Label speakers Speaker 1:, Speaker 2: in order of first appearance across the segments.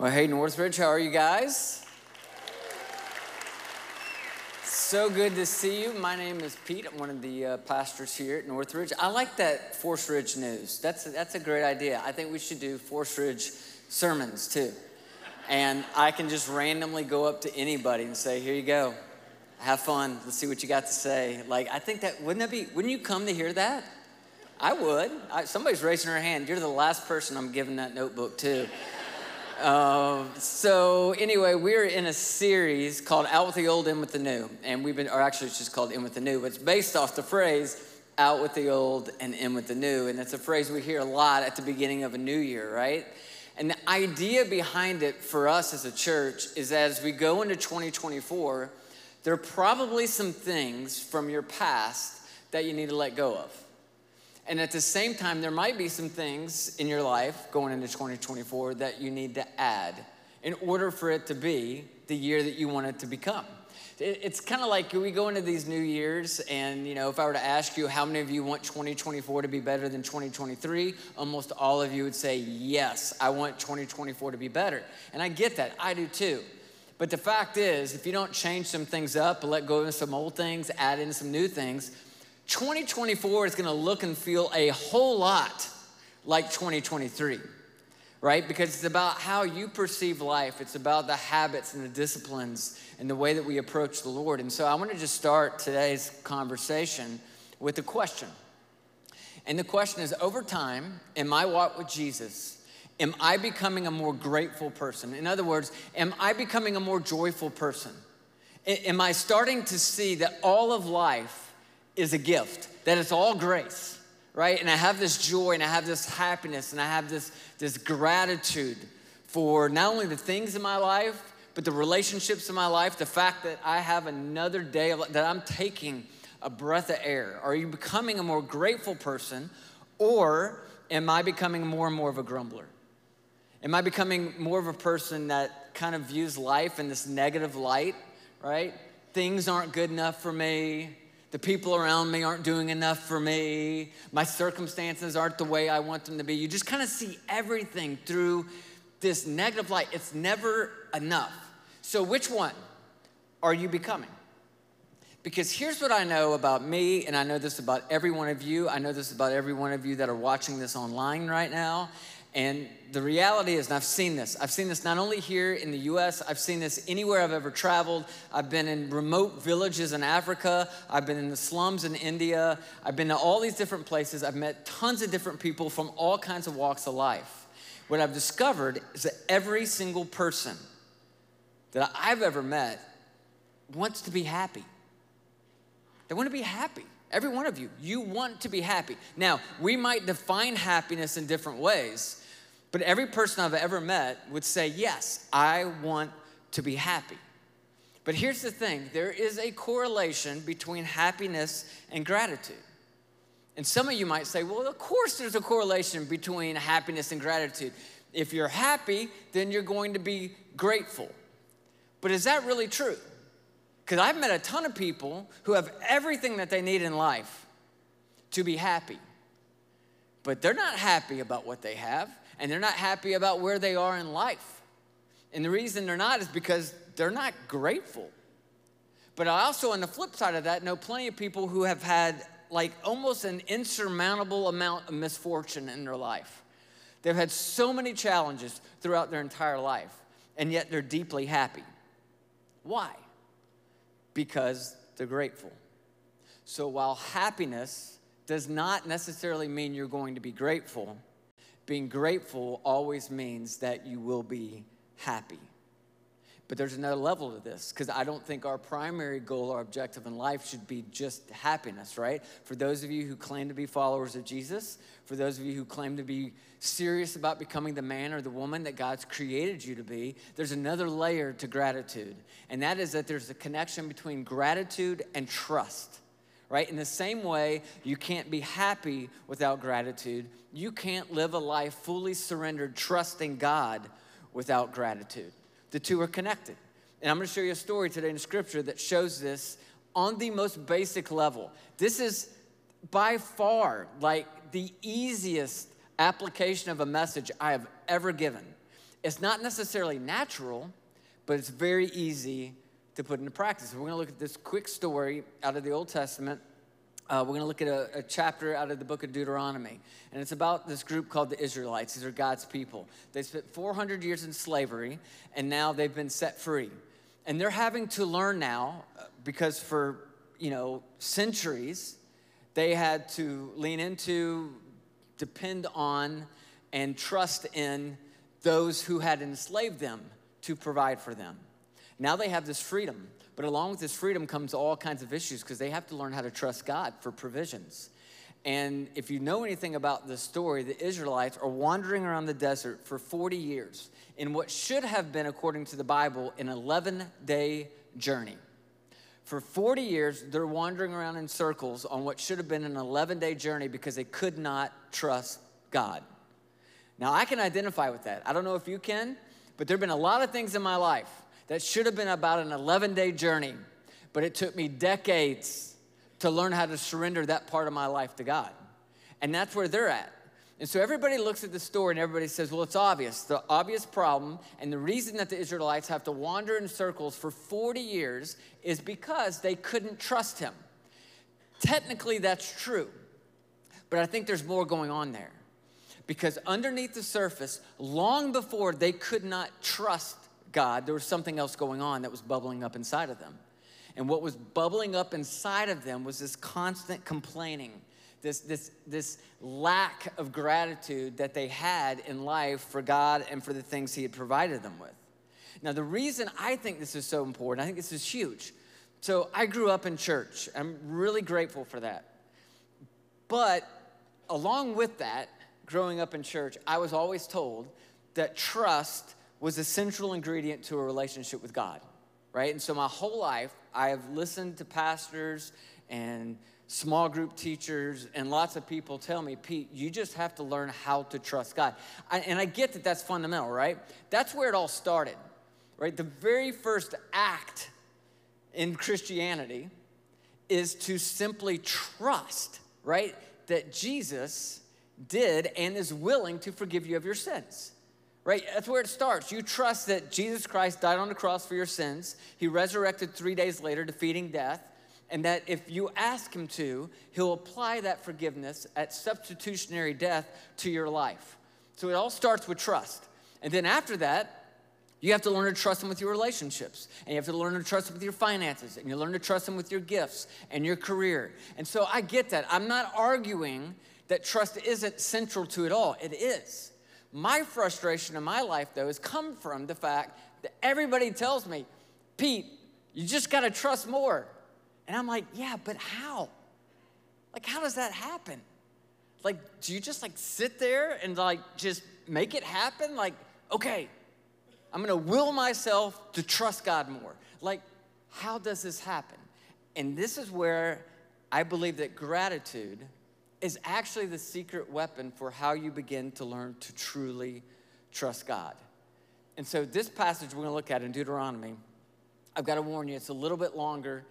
Speaker 1: Well, hey, Northridge, how are you guys? So good to see you. My name is Pete. I'm one of the uh, pastors here at Northridge. I like that Forest Ridge news. That's a, that's a great idea. I think we should do Forest Ridge sermons too. And I can just randomly go up to anybody and say, "Here you go. Have fun. Let's see what you got to say." Like I think that wouldn't that be? Wouldn't you come to hear that? I would. I, somebody's raising their hand. You're the last person I'm giving that notebook to. Um, so anyway, we're in a series called "Out with the Old, In with the New," and we've been, or actually, it's just called "In with the New." But it's based off the phrase "Out with the old and in with the new," and it's a phrase we hear a lot at the beginning of a new year, right? And the idea behind it for us as a church is as we go into 2024, there are probably some things from your past that you need to let go of. And at the same time, there might be some things in your life going into 2024 that you need to add in order for it to be the year that you want it to become. It's kind of like we go into these new years, and you know, if I were to ask you how many of you want 2024 to be better than 2023, almost all of you would say, Yes, I want 2024 to be better. And I get that, I do too. But the fact is, if you don't change some things up, let go of some old things, add in some new things, 2024 is going to look and feel a whole lot like 2023, right? Because it's about how you perceive life, it's about the habits and the disciplines and the way that we approach the Lord. And so I want to just start today's conversation with a question. And the question is over time, in my walk with Jesus, am I becoming a more grateful person? In other words, am I becoming a more joyful person? Am I starting to see that all of life is a gift, that it's all grace, right? And I have this joy and I have this happiness and I have this, this gratitude for not only the things in my life, but the relationships in my life, the fact that I have another day, of, that I'm taking a breath of air. Are you becoming a more grateful person or am I becoming more and more of a grumbler? Am I becoming more of a person that kind of views life in this negative light, right? Things aren't good enough for me. The people around me aren't doing enough for me. My circumstances aren't the way I want them to be. You just kind of see everything through this negative light. It's never enough. So, which one are you becoming? Because here's what I know about me, and I know this about every one of you. I know this about every one of you that are watching this online right now. And the reality is, and I've seen this, I've seen this not only here in the US, I've seen this anywhere I've ever traveled. I've been in remote villages in Africa, I've been in the slums in India, I've been to all these different places. I've met tons of different people from all kinds of walks of life. What I've discovered is that every single person that I've ever met wants to be happy. They want to be happy. Every one of you, you want to be happy. Now, we might define happiness in different ways, but every person I've ever met would say, Yes, I want to be happy. But here's the thing there is a correlation between happiness and gratitude. And some of you might say, Well, of course, there's a correlation between happiness and gratitude. If you're happy, then you're going to be grateful. But is that really true? Because I've met a ton of people who have everything that they need in life to be happy, but they're not happy about what they have, and they're not happy about where they are in life. And the reason they're not is because they're not grateful. But I also, on the flip side of that, know plenty of people who have had like almost an insurmountable amount of misfortune in their life. They've had so many challenges throughout their entire life, and yet they're deeply happy. Why? Because they're grateful. So while happiness does not necessarily mean you're going to be grateful, being grateful always means that you will be happy. But there's another level to this because I don't think our primary goal or objective in life should be just happiness, right? For those of you who claim to be followers of Jesus, for those of you who claim to be serious about becoming the man or the woman that God's created you to be, there's another layer to gratitude. And that is that there's a connection between gratitude and trust right? In the same way, you can't be happy without gratitude. You can't live a life fully surrendered, trusting God without gratitude. The two are connected. And I'm going to show you a story today in Scripture that shows this on the most basic level. This is by far like the easiest application of a message I have ever given. It's not necessarily natural, but it's very easy to put into practice. We're going to look at this quick story out of the Old Testament. Uh, we're going to look at a, a, chapter out of the book of Deuteronomy, and it's about this group called the Israelites. These are God's people. They spent 400 years in slavery, and now they've been set free. And they're having to learn now, uh, because for you know centuries, they had to lean into, depend on, and trust in those who had enslaved them to provide for them. Now they have this freedom, but along with this freedom comes all kinds of issues because they have to learn how to trust God for provisions. And if you know anything about the story, the Israelites are wandering around the desert for 40 years in what should have been, according to the Bible, an 11 day journey. For 40 years, they're wandering around in circles on what should have been an 11 day journey because they could not trust God. Now, I can identify with that. I don't know if you can, but there have been a lot of things in my life that should have been about an 11 day journey, but it took me decades to learn how to surrender that part of my life to God. And that's where they're at. And so everybody looks at the story and everybody says, well, it's obvious. The obvious problem and the reason that the Israelites have to wander in circles for 40 years is because they couldn't trust him. Technically, that's true. But I think there's more going on there. Because underneath the surface, long before they could not trust God, there was something else going on that was bubbling up inside of them. And what was bubbling up inside of them was this constant complaining, this, this, this lack of gratitude that they had in life for God and for the things He had provided them with. Now, the reason I think this is so important, I think this is huge. So, I grew up in church. I'm really grateful for that. But along with that, growing up in church, I was always told that trust was a central ingredient to a relationship with God, right? And so my whole life, I have listened to pastors and small group teachers and lots of people tell me, Pete, you just have to learn how to trust God. I, and I get that that's fundamental, right? That's where it all started, right? The very first act in Christianity is to simply trust, right? That Jesus did and is willing to forgive you of your sins right? That's where it starts. You trust that Jesus Christ died on the cross for your sins. He resurrected three days later, defeating death. And that if you ask Him to, He'll apply that forgiveness at substitutionary death to your life. So it all starts with trust. And then after that, you have to learn to trust Him with your relationships. And you have to learn to trust Him with your finances. And you learn to trust Him with your gifts and your career. And so I get that. I'm not arguing that trust isn't central to it all, it is. My frustration in my life, though, has come from the fact that everybody tells me, Pete, you just got to trust more. And I'm like, yeah, but how? Like, how does that happen? Like, do you just like sit there and like just make it happen? Like, okay, I'm gonna will myself to trust God more. Like, how does this happen? And this is where I believe that gratitude is actually the secret weapon for how you begin to learn to truly trust God. And so, this passage we're going to look at in Deuteronomy, I've got to warn you, it's a little bit longer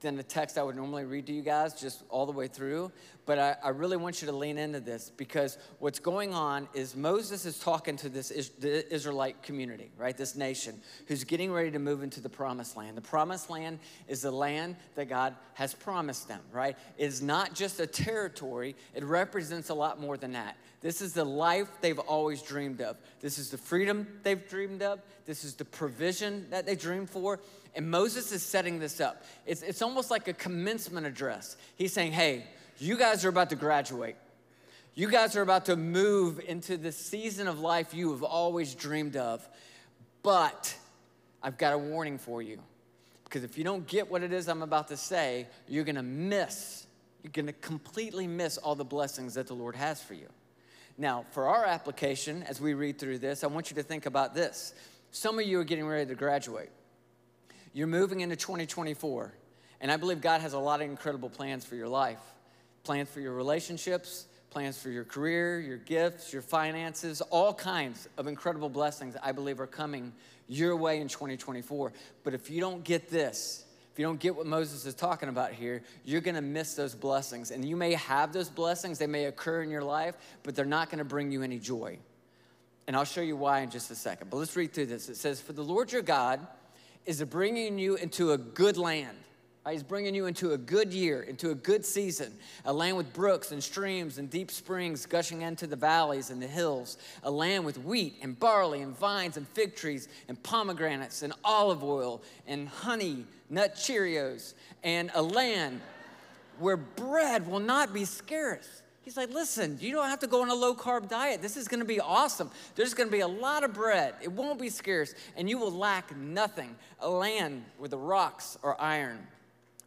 Speaker 1: than the text I would normally read to you guys, just all the way through. But I, I, really want you to lean into this because what's going on is Moses is talking to this the Israelite community, right? This nation who's getting ready to move into the promised land. The promised land is the land that God has promised them, right? It is not just a territory, it represents a lot more than that. This is the life they've always dreamed of. This is the freedom they've dreamed of. This is the provision that they dreamed for. And Moses is setting this up. It's, it's almost like a commencement address. He's saying, hey, you guys are about to graduate. You guys are about to move into the season of life you have always dreamed of. But I've got a warning for you. Because if you don't get what it is I'm about to say, you're to miss, you're to completely miss all the blessings that the Lord has for you. Now, for our application, as we read through this, I want you to think about this. Some of you are getting ready to graduate. You're moving into 2024, and I believe God has a lot of incredible plans for your life plans for your relationships, plans for your career, your gifts, your finances, all kinds of incredible blessings I believe are coming your way in 2024. But if you don't get this, if you don't get what Moses is talking about here, you're to miss those blessings. And you may have those blessings, they may occur in your life, but they're not to bring you any joy. And I'll show you why in just a second. But let's read through this. It says, For the Lord your God is bringing you into a good land. Right? He's bringing you into a good year, into a good season, a land with brooks and streams and deep springs gushing into the valleys and the hills, a land with wheat and barley and vines and fig trees and pomegranates and olive oil and honey, nut Cheerios, and a land where bread will not be scarce He's like, listen, you don't have to go on a low carb diet. This is going to be awesome. There's going to be a lot of bread. It won't be scarce, and you will lack nothing. A land where the rocks are iron,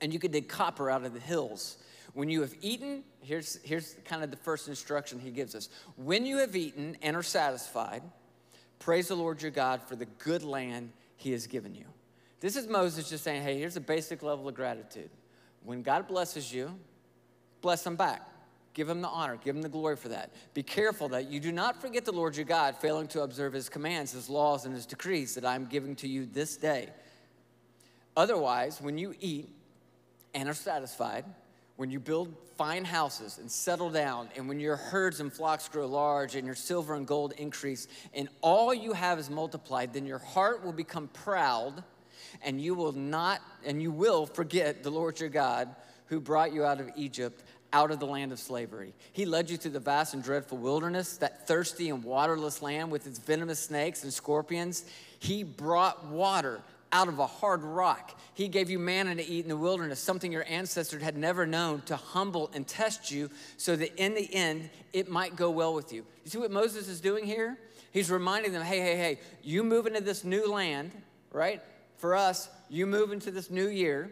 Speaker 1: and you can dig copper out of the hills. When you have eaten, here's, here's kind of the first instruction he gives us. When you have eaten and are satisfied, praise the Lord your God for the good land he has given you. This is Moses just saying, hey, here's a basic level of gratitude. When God blesses you, bless him back. Give him the honor, give him the glory for that. Be careful that you do not forget the Lord your God, failing to observe his commands, his laws, and his decrees that I'm giving to you this day. Otherwise, when you eat and are satisfied, when you build fine houses and settle down, and when your herds and flocks grow large, and your silver and gold increase, and all you have is multiplied, then your heart will become proud, and you will not, and you will forget the Lord your God who brought you out of Egypt out of the land of slavery. He led you through the vast and dreadful wilderness, that thirsty and waterless land with its venomous snakes and scorpions. He brought water out of a hard rock. He gave you manna to eat in the wilderness, something your ancestors had never known, to humble and test you so that in the end it might go well with you. You see what Moses is doing here? He's reminding them hey, hey, hey, you move into this new land, right? For us, you move into this new year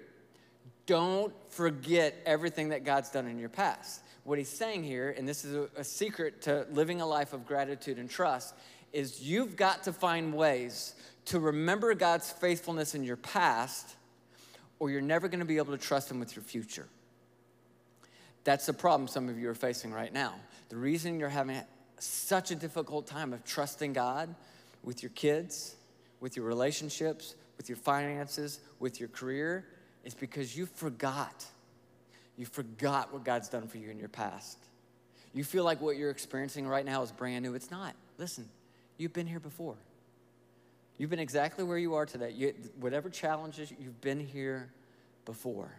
Speaker 1: don't forget everything that God's done in your past. What he's saying here, and this is a, a secret to living a life of gratitude and trust, is you've got to find ways to remember God's faithfulness in your past, or you're never going to be able to trust Him with your future. That's the problem some of you are facing right now. The reason you're having such a difficult time of trusting God with your kids, with your relationships, with your finances, with your career, is because you forgot. You forgot what God's done for you in your past. You feel like what you're experiencing right now is brand new. It's not. Listen, you've been here before. You've been exactly where you are today. You, whatever challenges, you've been here before.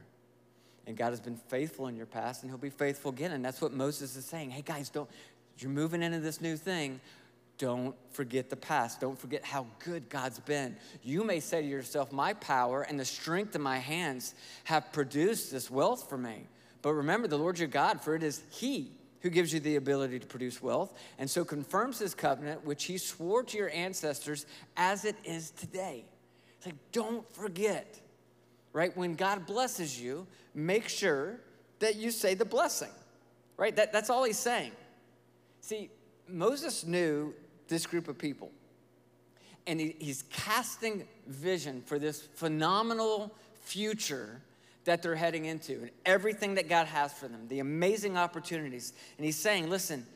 Speaker 1: And God has been faithful in your past, and He'll be faithful again. And that's what Moses is saying. Hey, guys, don't, you're moving into this new thing. Don't forget the past. Don't forget how good God's been. You may say to yourself, My power and the strength of my hands have produced this wealth for me. But remember the Lord your God, for it is He who gives you the ability to produce wealth, and so confirms His covenant, which He swore to your ancestors as it is today. It's like, don't forget, right? When God blesses you, make sure that you say the blessing, right? That, that's all He's saying. See, Moses knew this group of people. And he, he's casting vision for this phenomenal future that they're heading into and everything that God has for them, the amazing opportunities. And he's saying, listen,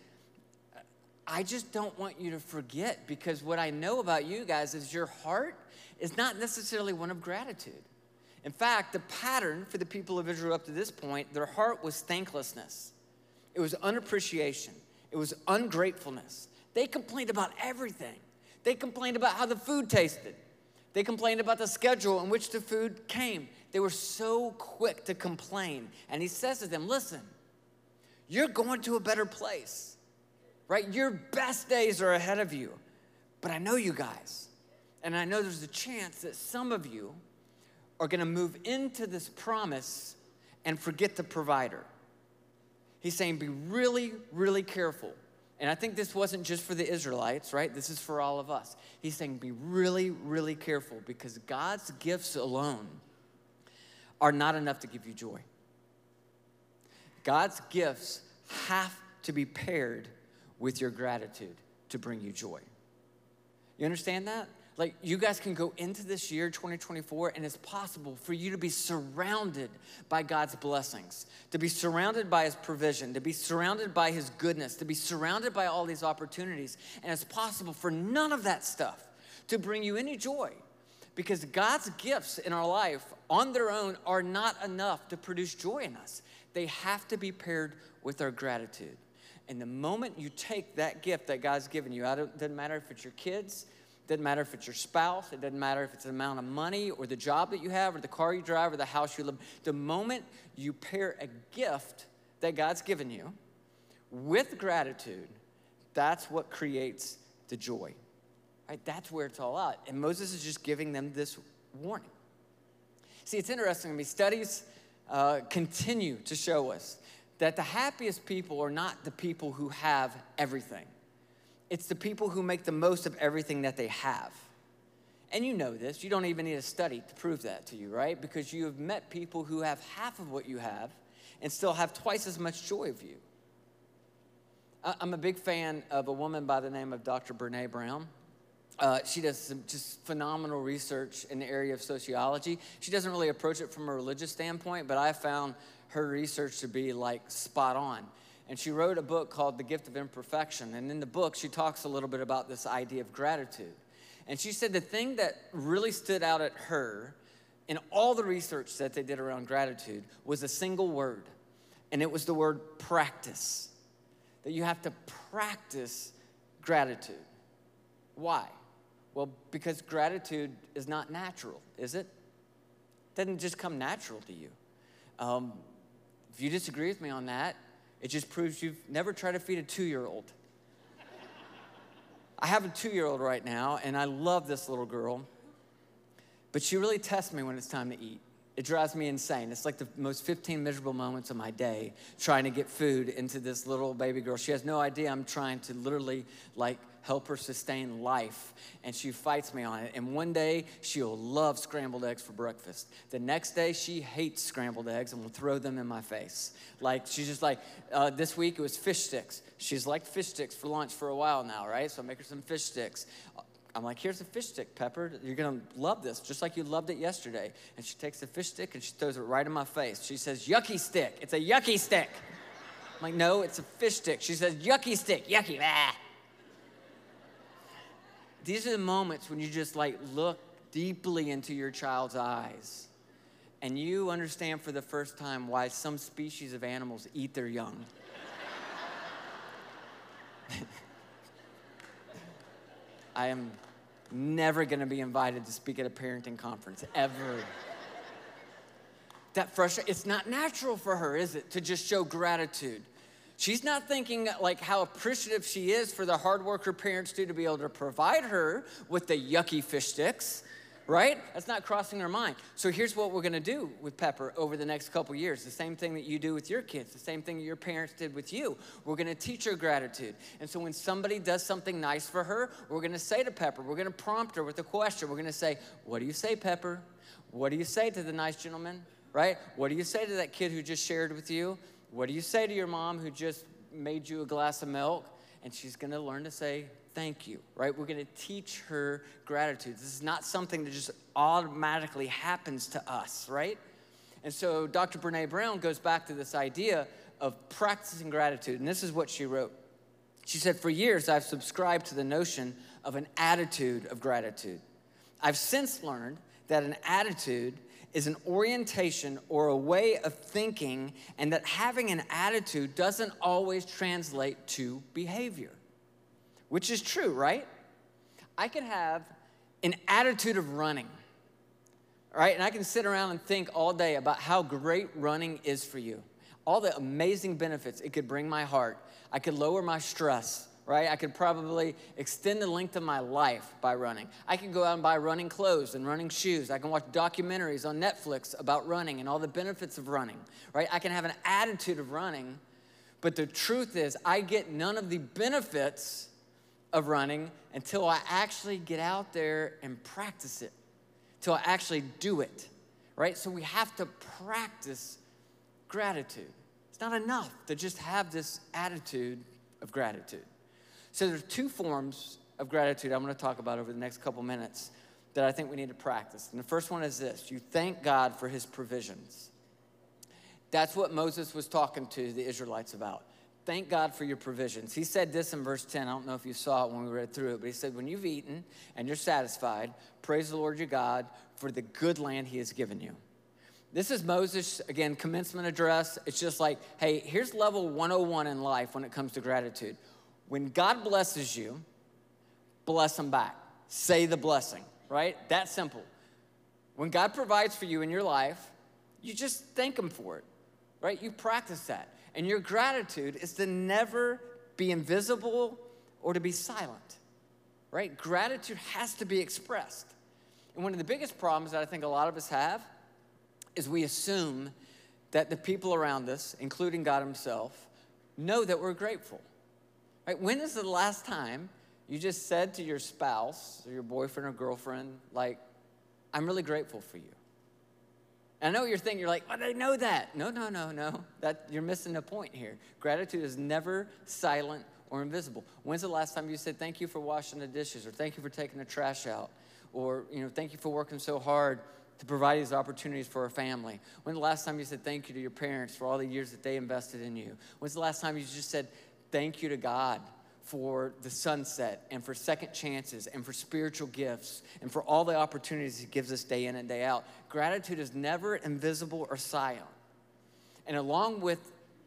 Speaker 1: I just don't want you to forget because what I know about you guys is your heart is not necessarily one of gratitude. In fact, the pattern for the people of Israel up to this point, their heart was thanklessness, it was unappreciation, it was ungratefulness. They complained about everything. They complained about how the food tasted. They complained about the schedule in which the food came. They were so quick to complain. And he says to them, Listen, you're going to a better place, right? Your best days are ahead of you. But I know you guys. And I know there's a chance that some of you are going to move into this promise and forget the provider. He's saying, Be really, really careful and I think this wasn't just for the Israelites, right? This is for all of us. He's saying, be really, really careful because God's gifts alone are not enough to give you joy. God's gifts have to be paired with your gratitude to bring you joy. You understand that? Like, you guys can go into this year, 2024, and it's possible for you to be surrounded by God's blessings, to be surrounded by His provision, to be surrounded by His goodness, to be surrounded by all these opportunities. And it's possible for none of that stuff to bring you any joy because God's gifts in our life on their own are not enough to produce joy in us. They have to be paired with our gratitude. And the moment you take that gift that God's given you, it doesn't matter if it's your kids, doesn't matter if it's your spouse, it doesn't matter if it's the amount of money or the job that you have or the car you drive or the house you live. The moment you pair a gift that God's given you with gratitude, that's what creates the joy. Right? That's where it's all at. And Moses is just giving them this warning. See, it's interesting to me. Studies uh, continue to show us that the happiest people are not the people who have everything, it's the people who make the most of everything that they have. And you know this, you don't even need a study to prove that to you, right? Because you have met people who have half of what you have and still have twice as much joy of you. I'm a big fan of a woman by the name of Dr. Brene Brown. Uh, she does some just phenomenal research in the area of sociology. She doesn't really approach it from a religious standpoint, but I found her research to be like spot on. And she wrote a book called The Gift of Imperfection. And in the book, she talks a little bit about this idea of gratitude. And she said the thing that really stood out at her in all the research that they did around gratitude was a single word, and it was the word practice. That you have to practice gratitude. Why? Well, because gratitude is not natural, is it? It doesn't just come natural to you. Um, if you disagree with me on that, it just proves you've never tried to feed a two year old. I have a two year old right now, and I love this little girl, but she really tests me when it's time to eat. It drives me insane. It's like the most 15 miserable moments of my day trying to get food into this little baby girl. She has no idea I'm trying to literally like help her sustain life. And she fights me on it. And one day she'll love scrambled eggs for breakfast. The next day she hates scrambled eggs and will throw them in my face. Like she's just like, uh, this week it was fish sticks. She's liked fish sticks for lunch for a while now, right? So I make her some fish sticks. I'm like, here's a fish stick, Pepper. You're gonna love this, just like you loved it yesterday. And she takes the fish stick and she throws it right in my face. She says, yucky stick. It's a yucky stick. I'm like, no, it's a fish stick. She says, yucky stick, yucky. Ah. These are the moments when you just like look deeply into your child's eyes and you understand for the first time why some species of animals eat their young. I am never going to be invited to speak at a parenting conference ever. that frustration, it's not natural for her, is it, to just show gratitude? She's not thinking like how appreciative she is for the hard work her parents do to be able to provide her with the yucky fish sticks, right? That's not crossing her mind. So here's what we're gonna do with Pepper over the next couple years the same thing that you do with your kids, the same thing your parents did with you. We're gonna teach her gratitude. And so when somebody does something nice for her, we're gonna say to Pepper, we're gonna prompt her with a question. We're gonna say, What do you say, Pepper? What do you say to the nice gentleman, right? What do you say to that kid who just shared with you? What do you say to your mom who just made you a glass of milk? And she's gonna learn to say, thank you, right? We're gonna teach her gratitude. This is not something that just automatically happens to us, right? And so Dr. Brene Brown goes back to this idea of practicing gratitude. And this is what she wrote. She said, For years, I've subscribed to the notion of an attitude of gratitude. I've since learned that an attitude is an orientation or a way of thinking, and that having an attitude doesn't always translate to behavior, which is true, right? I can have an attitude of running, right? And I can sit around and think all day about how great running is for you, all the amazing benefits it could bring my heart. I could lower my stress right? I could probably extend the length of my life by running. I can go out and buy running clothes and running shoes. I can watch documentaries on Netflix about running and all the benefits of running, right? I can have an attitude of running, but the truth is, I get none of the benefits of running until I actually get out there and practice it, till I actually do it, right? So we have to practice gratitude. It's not enough to just have this attitude of gratitude. So there's two forms of gratitude I'm going to talk about over the next couple minutes that I think we need to practice. And the first one is this you thank God for his provisions. That's what Moses was talking to the Israelites about. Thank God for your provisions. He said this in verse 10. I don't know if you saw it when we read through it, but he said, When you've eaten and you're satisfied, praise the Lord your God for the good land he has given you. This is Moses, again, commencement address. It's just like, hey, here's level 101 in life when it comes to gratitude. When God blesses you, bless him back. Say the blessing, right? That simple. When God provides for you in your life, you just thank him for it, right? You practice that. And your gratitude is to never be invisible or to be silent, right? Gratitude has to be expressed. And one of the biggest problems that I think a lot of us have is we assume that the people around us, including God Himself, know that we're grateful. Right? When is the last time you just said to your spouse or your boyfriend or girlfriend, like, I'm really grateful for you? And I know what you're thinking, you're like, well, they know that. No, no, no, no. That you're missing the point here. Gratitude is never silent or invisible. When's the last time you said thank you for washing the dishes or thank you for taking the trash out or you know thank you for working so hard to provide these opportunities for our family? When's the last time you said thank you to your parents for all the years that they invested in you? When's the last time you just said thank you to God for the sunset and for second chances and for spiritual gifts and for all the opportunities He gives us day in and day out? Gratitude is never invisible or silent. And along with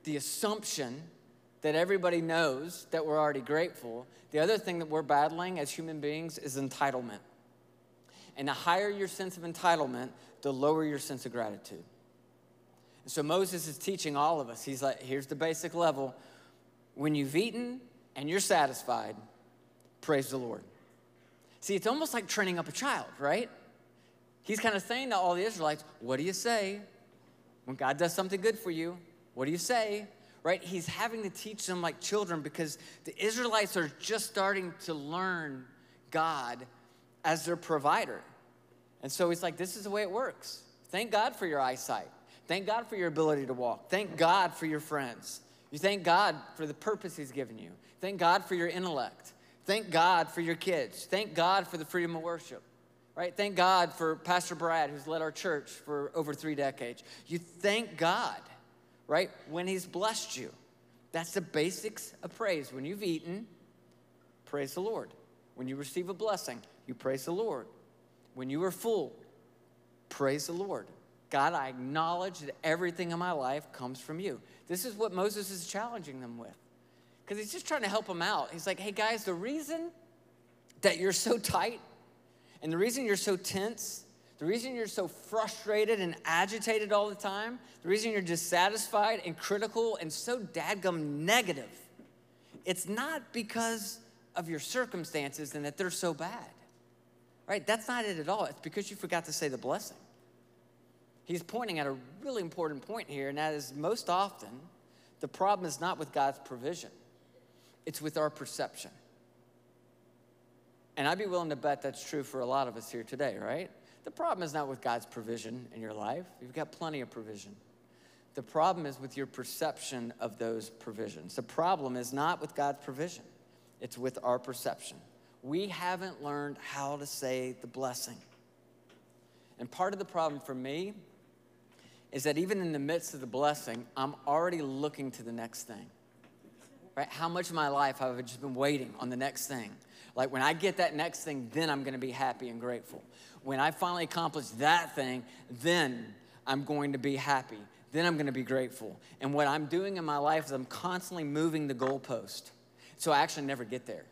Speaker 1: the assumption that everybody knows that we're already grateful, the other thing that we're battling as human beings is entitlement. And the higher your sense of entitlement, the lower your sense of gratitude. And so Moses is teaching all of us. He's like, here's the basic level. When you've eaten and you're satisfied, praise the Lord. See, it's almost like training up a child, right? He's kind of saying to all the Israelites, What do you say? When God does something good for you, what do you say? Right? He's having to teach them like children because the Israelites are just starting to learn God as their provider. And so he's like, this is the way it works. Thank God for your eyesight. Thank God for your ability to walk. Thank God for your friends. You thank God for the purpose he's given you. Thank God for your intellect. Thank God for your kids. Thank God for the freedom of worship. Right? Thank God for Pastor Brad, who's led our church for over three decades. You thank God, right, when he's blessed you. That's the basics of praise. When you've eaten, praise the Lord. When you receive a blessing, you praise the Lord. When you are full, praise the Lord. God, I acknowledge that everything in my life comes from you. This is what Moses is challenging them with. Because he's just trying to help them out. He's like, hey guys, the reason that you're so tight and the reason you're so tense, the reason you're so frustrated and agitated all the time, the reason you're dissatisfied and critical and so dadgum negative, it's not because of your circumstances and that they're so bad. Right? That's not it at all. It's because you forgot to say the blessing. He's pointing at a really important point here, and that is most often the problem is not with God's provision, it's with our perception. And I'd be willing to bet that's true for a lot of us here today, right? The problem is not with God's provision in your life, you've got plenty of provision. The problem is with your perception of those provisions. The problem is not with God's provision, it's with our perception we haven't learned how to say the blessing. And part of the problem for me is that even in the midst of the blessing, I'm already looking to the next thing. Right? How much of my life have I just been waiting on the next thing? Like when I get that next thing, then I'm going to be happy and grateful. When I finally accomplish that thing, then I'm going to be happy. Then I'm going to be grateful. And what I'm doing in my life is I'm constantly moving the goalpost. So I actually never get there.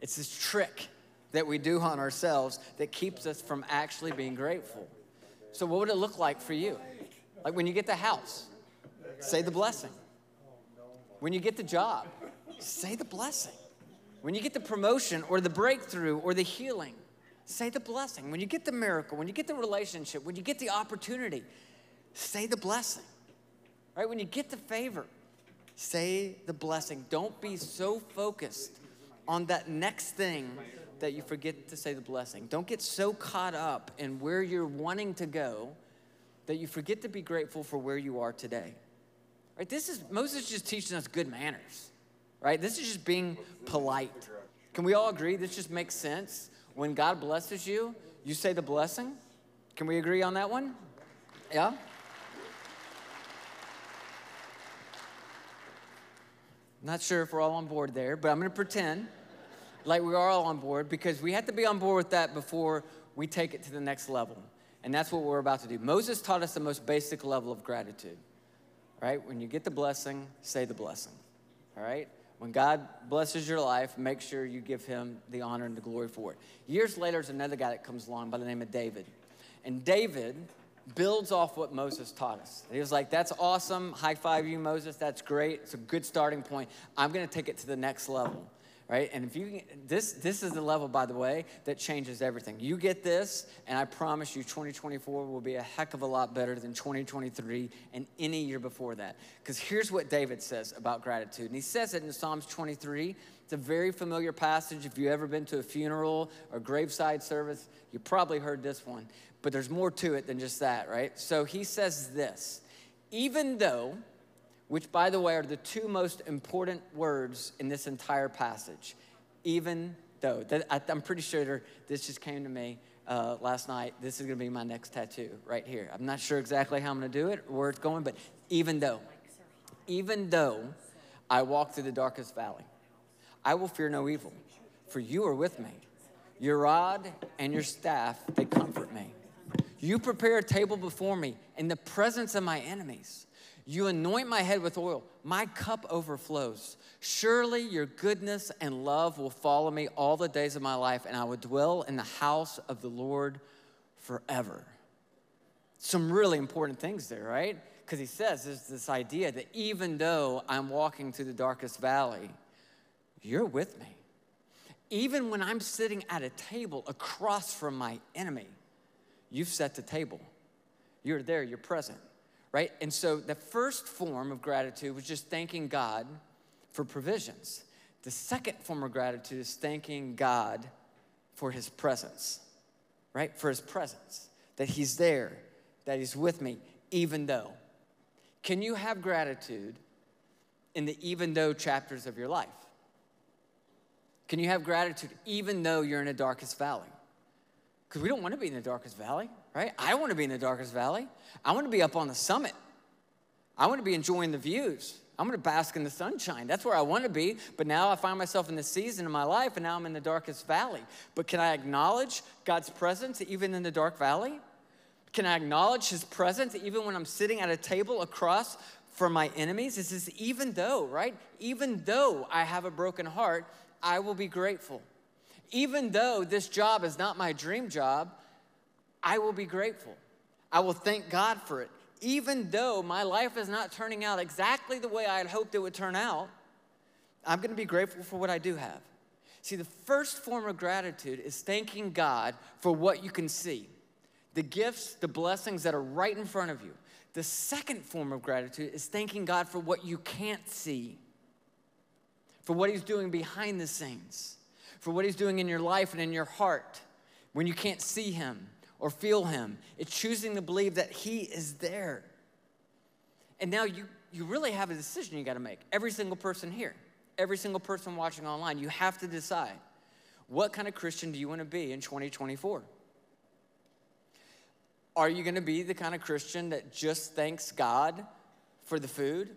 Speaker 1: It's this trick that we do on ourselves that keeps us from actually being grateful. So, what would it look like for you? Like when you get the house, say the blessing. When you get the job, say the blessing. When you get the promotion or the breakthrough or the healing, say the blessing. When you get the miracle, when you get the relationship, when you get the opportunity, say the blessing. Right? When you get the favor, say the blessing. Don't be so focused on that next thing that you forget to say the blessing. Don't get so caught up in where you're wanting to go that you forget to be grateful for where you are today. Right? This is Moses just teaching us good manners. Right? This is just being polite. Can we all agree this just makes sense? When God blesses you, you say the blessing? Can we agree on that one? Yeah? Not sure if we're all on board there, but I'm going to pretend like we are all on board because we have to be on board with that before we take it to the next level. And that's what we're about to do. Moses taught us the most basic level of gratitude, right? When you get the blessing, say the blessing, all right? When God blesses your life, make sure you give him the honor and the glory for it. Years later, there's another guy that comes along by the name of David. And David builds off what Moses taught us. He was like, That's awesome. High five you, Moses. That's great. It's a good starting point. I'm going to take it to the next level right? And if you this this is the level, by the way, that changes everything. You get this, and I promise you, 2024 will be a heck of a lot better than 2023 and any year before that. Because here's what David says about gratitude, and he says it in Psalms 23. It's a very familiar passage. If you've ever been to a funeral or graveside service, you probably heard this one. But there's more to it than just that, right? So he says this even though which, by the way, are the two most important words in this entire passage. Even though, I'm pretty sure this just came to me uh, last night. This is to be my next tattoo right here. I'm not sure exactly how I'm to do it where it's going, but even though, even though I walk through the darkest valley, I will fear no evil, for you are with me. Your rod and your staff, they comfort me. You prepare a table before me in the presence of my enemies. You anoint my head with oil, my cup overflows. Surely your goodness and love will follow me all the days of my life, and I will dwell in the house of the Lord forever. Some really important things there, right? Because he says there's this idea that even though I'm walking through the darkest valley, you're with me. Even when I'm sitting at a table across from my enemy, you've set the table. You're there, you're present right? And so the first form of gratitude was just thanking God for provisions. The second form of gratitude is thanking God for his presence, right? For his presence, that he's there, that he's with me, even though. Can you have gratitude in the even though chapters of your life? Can you have gratitude even though you're in the darkest valley? Because we don't want to be in the darkest valley right? I want to be in the darkest valley. I want to be up on the summit. I want to be enjoying the views. I'm going to bask in the sunshine. That's where I want to be. But now I find myself in this season of my life, and now I'm in the darkest valley. But can I acknowledge God's presence even in the dark valley? Can I acknowledge His presence even when I'm sitting at a table across from my enemies? This is even though, right? Even though I have a broken heart, I will be grateful. Even though this job is not my dream job, I will be grateful. I will thank God for it. Even though my life is not turning out exactly the way I had hoped it would turn out, I'm going to be grateful for what I do have. See, the first form of gratitude is thanking God for what you can see the gifts, the blessings that are right in front of you. The second form of gratitude is thanking God for what you can't see, for what He's doing behind the scenes, for what He's doing in your life and in your heart when you can't see Him or feel Him. It's choosing to believe that He is there. And now you, you really have a decision you got to make. Every single person here, every single person watching online, you have to decide what kind of Christian do you want to be in 2024? Are you going to be the kind of Christian that just thanks God for the food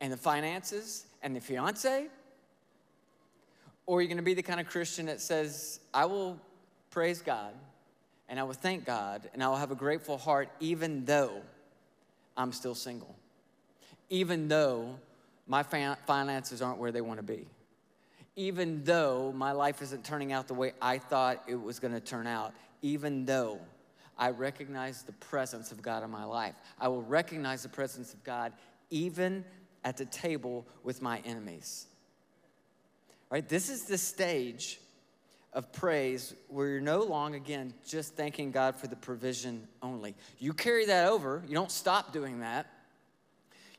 Speaker 1: and the finances and the fiance? Or are you going to be the kind of Christian that says, I will praise God and I will thank God and I will have a grateful heart even though I'm still single, even though my finances aren't where they want to be, even though my life isn't turning out the way I thought it was going to turn out, even though I recognize the presence of God in my life. I will recognize the presence of God even at the table with my enemies. Right? This is the stage of praise where you're no longer, again, just thanking God for the provision only. You carry that over, you don't stop doing that.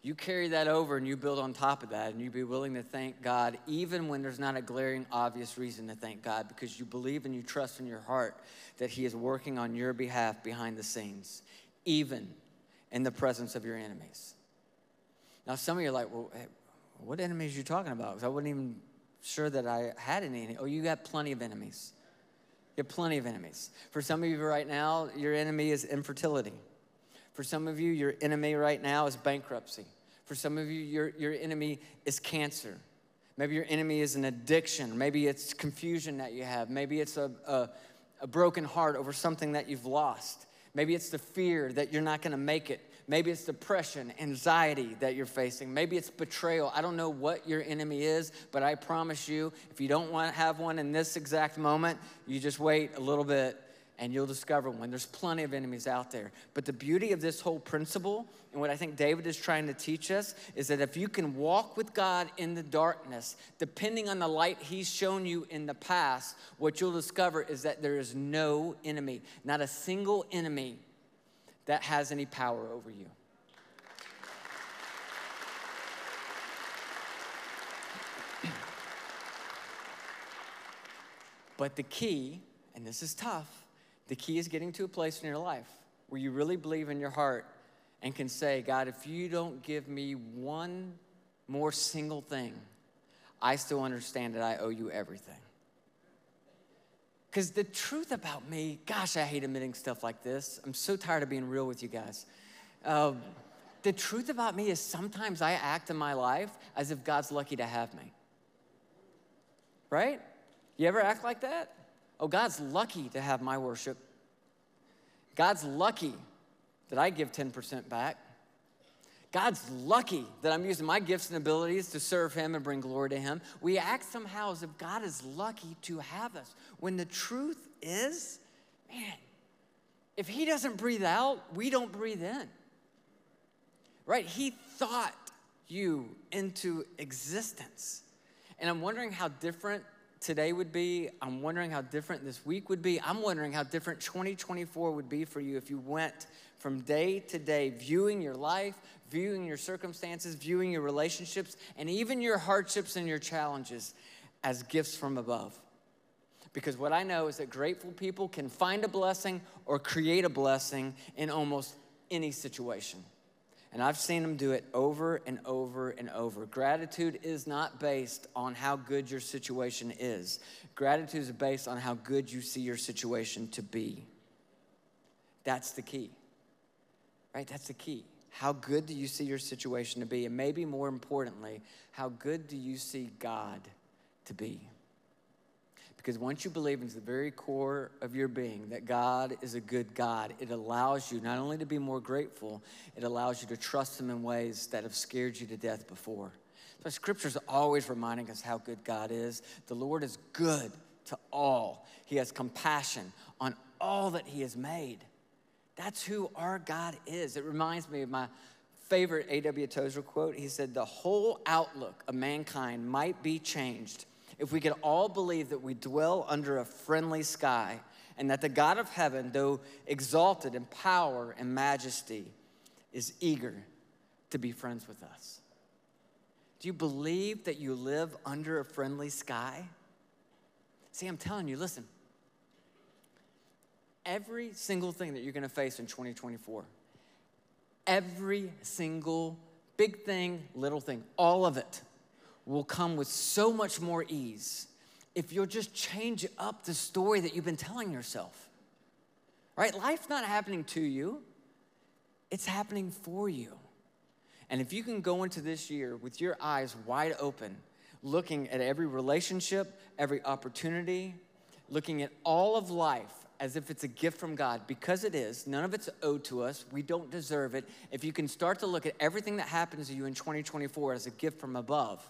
Speaker 1: You carry that over and you build on top of that, and you be willing to thank God even when there's not a glaring, obvious reason to thank God because you believe and you trust in your heart that He is working on your behalf behind the scenes, even in the presence of your enemies. Now, some of you are like, well, hey, what enemies are you talking about? Because I wouldn't even sure that I had any. Oh, you got plenty of enemies. You have plenty of enemies. For some of you right now, your enemy is infertility. For some of you, your enemy right now is bankruptcy. For some of you, your, your enemy is cancer. Maybe your enemy is an addiction. Maybe it's confusion that you have. Maybe it's a, a, a broken heart over something that you've lost. Maybe it's the fear that you're not gonna make it. Maybe it's depression, anxiety that you're facing. Maybe it's betrayal. I don't know what your enemy is, but I promise you, if you don't want to have one in this exact moment, you just wait a little bit and you'll discover one. There's plenty of enemies out there. But the beauty of this whole principle, and what I think David is trying to teach us, is that if you can walk with God in the darkness, depending on the light He's shown you in the past, what you'll discover is that there is no enemy, not a single enemy that has any power over you. But the key, and this is tough, the key is getting to a place in your life where you really believe in your heart and can say, God, if you don't give me one more single thing, I still understand that I owe you everything. Because the truth about me, gosh, I hate admitting stuff like this. I'm so tired of being real with you guys. Uh, the truth about me is sometimes I act in my life as if God's lucky to have me. Right? You ever act like that? Oh, God's lucky to have my worship. God's lucky that I give 10% back. God's lucky that I'm using my gifts and abilities to serve Him and bring glory to Him. We act somehow as if God is lucky to have us. When the truth is, man, if He doesn't breathe out, we don't breathe in. Right? He thought you into existence. And I'm wondering how different today would be. I'm wondering how different this week would be. I'm wondering how different 2024 would be for you if you went from day to day viewing your life, viewing your circumstances, viewing your relationships, and even your hardships and your challenges as gifts from above. Because what I know is that grateful people can find a blessing or create a blessing in almost any situation. And I've seen them do it over and over and over. Gratitude is not based on how good your situation is, gratitude is based on how good you see your situation to be. That's the key, right? That's the key. How good do you see your situation to be? And maybe more importantly, how good do you see God to be? Because once you believe into the very core of your being that God is a good God, it allows you not only to be more grateful, it allows you to trust Him in ways that have scared you to death before. So Scripture's always reminding us how good God is. The Lord is good to all, He has compassion on all that He has made. That's who our God is. It reminds me of my favorite A.W. Tozer quote. He said, The whole outlook of mankind might be changed if we could all believe that we dwell under a friendly sky and that the God of heaven, though exalted in power and majesty, is eager to be friends with us. Do you believe that you live under a friendly sky? See, I'm telling you, listen, every single thing that you're gonna face in 2024, every single big thing, little thing, all of it will come with so much more ease if you'll just change up the story that you've been telling yourself. Right? Life's not happening to you, it's happening for you. And if you can go into this year with your eyes wide open, looking at every relationship, every opportunity, looking at all of life as if it's a gift from God, because it is, none of it's owed to us, we don't deserve it. If you can start to look at everything that happens to you in 2024 as a gift from above,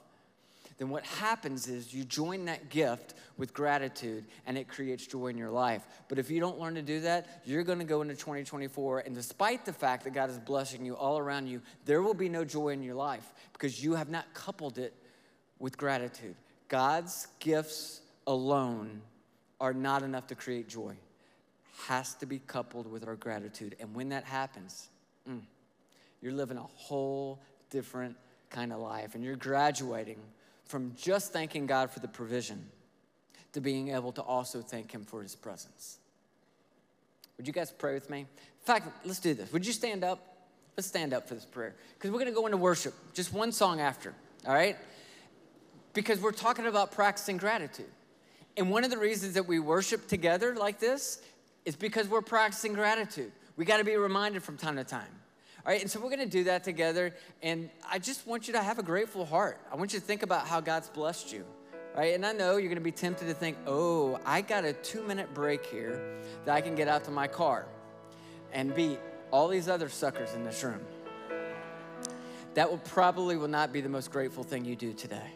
Speaker 1: then what happens is you join that gift with gratitude and it creates joy in your life. But if you don't learn to do that, you're going to go into 2024 and despite the fact that God is blessing you all around you, there will be no joy in your life because you have not coupled it with gratitude. God's gifts alone are not enough to create joy. Has to be coupled with our gratitude. And when that happens, mm, you're living a whole different kind of life and you're graduating from just thanking God for the provision to being able to also thank Him for His presence. Would you guys pray with me? In fact, let's do this. Would you stand up? Let's stand up for this prayer because we're going to go into worship just one song after, all right? Because we're talking about practicing gratitude. And one of the reasons that we worship together like this is because we're practicing gratitude. We got to be reminded from time to time. All right, and so we're to do that together. And I just want you to have a grateful heart. I want you to think about how God's blessed you. Right? And I know you're to be tempted to think, oh, I got a two minute break here that I can get out to my car. and beat all these other suckers in this room. That will probably will not be the most grateful thing you do today.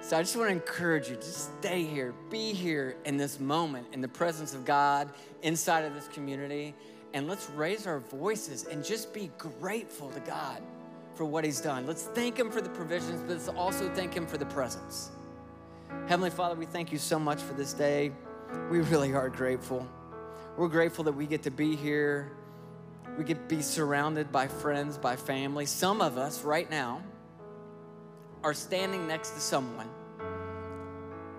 Speaker 1: So I just want to encourage you to stay here, be here in this moment, in the presence of God, inside of this community, and let's raise our voices and just be grateful to God for what He's done. Let's thank Him for the provisions, but let's also thank Him for the presence. Heavenly Father, we thank you so much for this day. We really are grateful. We're grateful that we get to be here. We get to be surrounded by friends, by family. Some of us right now are standing next to someone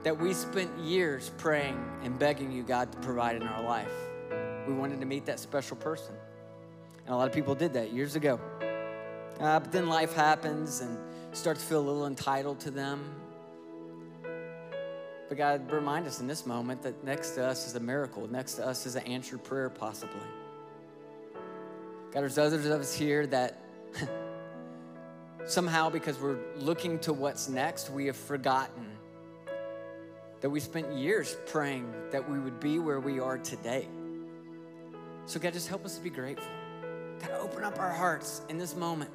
Speaker 1: that we spent years praying and begging you, God, to provide in our life. We wanted to meet that special person. And a lot of people did that years ago. Uh, but then life happens and start to feel a little entitled to them. But God, remind us in this moment that next to us is a miracle. Next to us is an answered prayer, possibly. God, there's others of us here that somehow, because we're looking to what's next, we have forgotten that we spent years praying that we would be where we are today. So, God, just help us to be grateful. God, open up our hearts in this moment.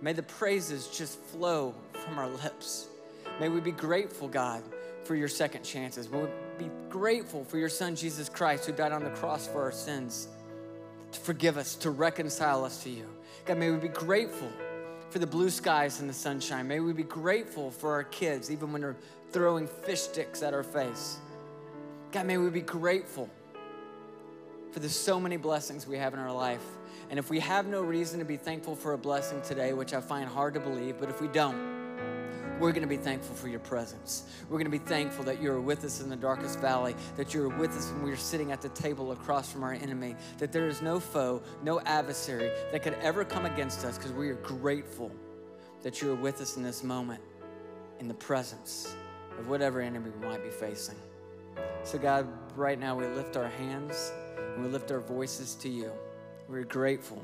Speaker 1: May the praises just flow from our lips. May we be grateful, God, for your second chances. May we be grateful for your Son, Jesus Christ, who died on the cross for our sins, to forgive us, to reconcile us to you. God, may we be grateful for the blue skies and the sunshine. May we be grateful for our kids, even when they're throwing fish sticks at our face. God, may we be grateful for the so many blessings we have in our life. And if we have no reason to be thankful for a blessing today, which I find hard to believe, but if we don't, we're going to be thankful for your presence. We're going to be thankful that you're with us in the darkest valley, that you're with us when we're sitting at the table across from our enemy, that there is no foe, no adversary that could ever come against us because we are grateful that you're with us in this moment, in the presence of whatever enemy we might be facing. So, God, right now we lift our hands and we lift our voices to you. We're grateful.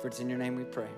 Speaker 1: For it's in your name we pray.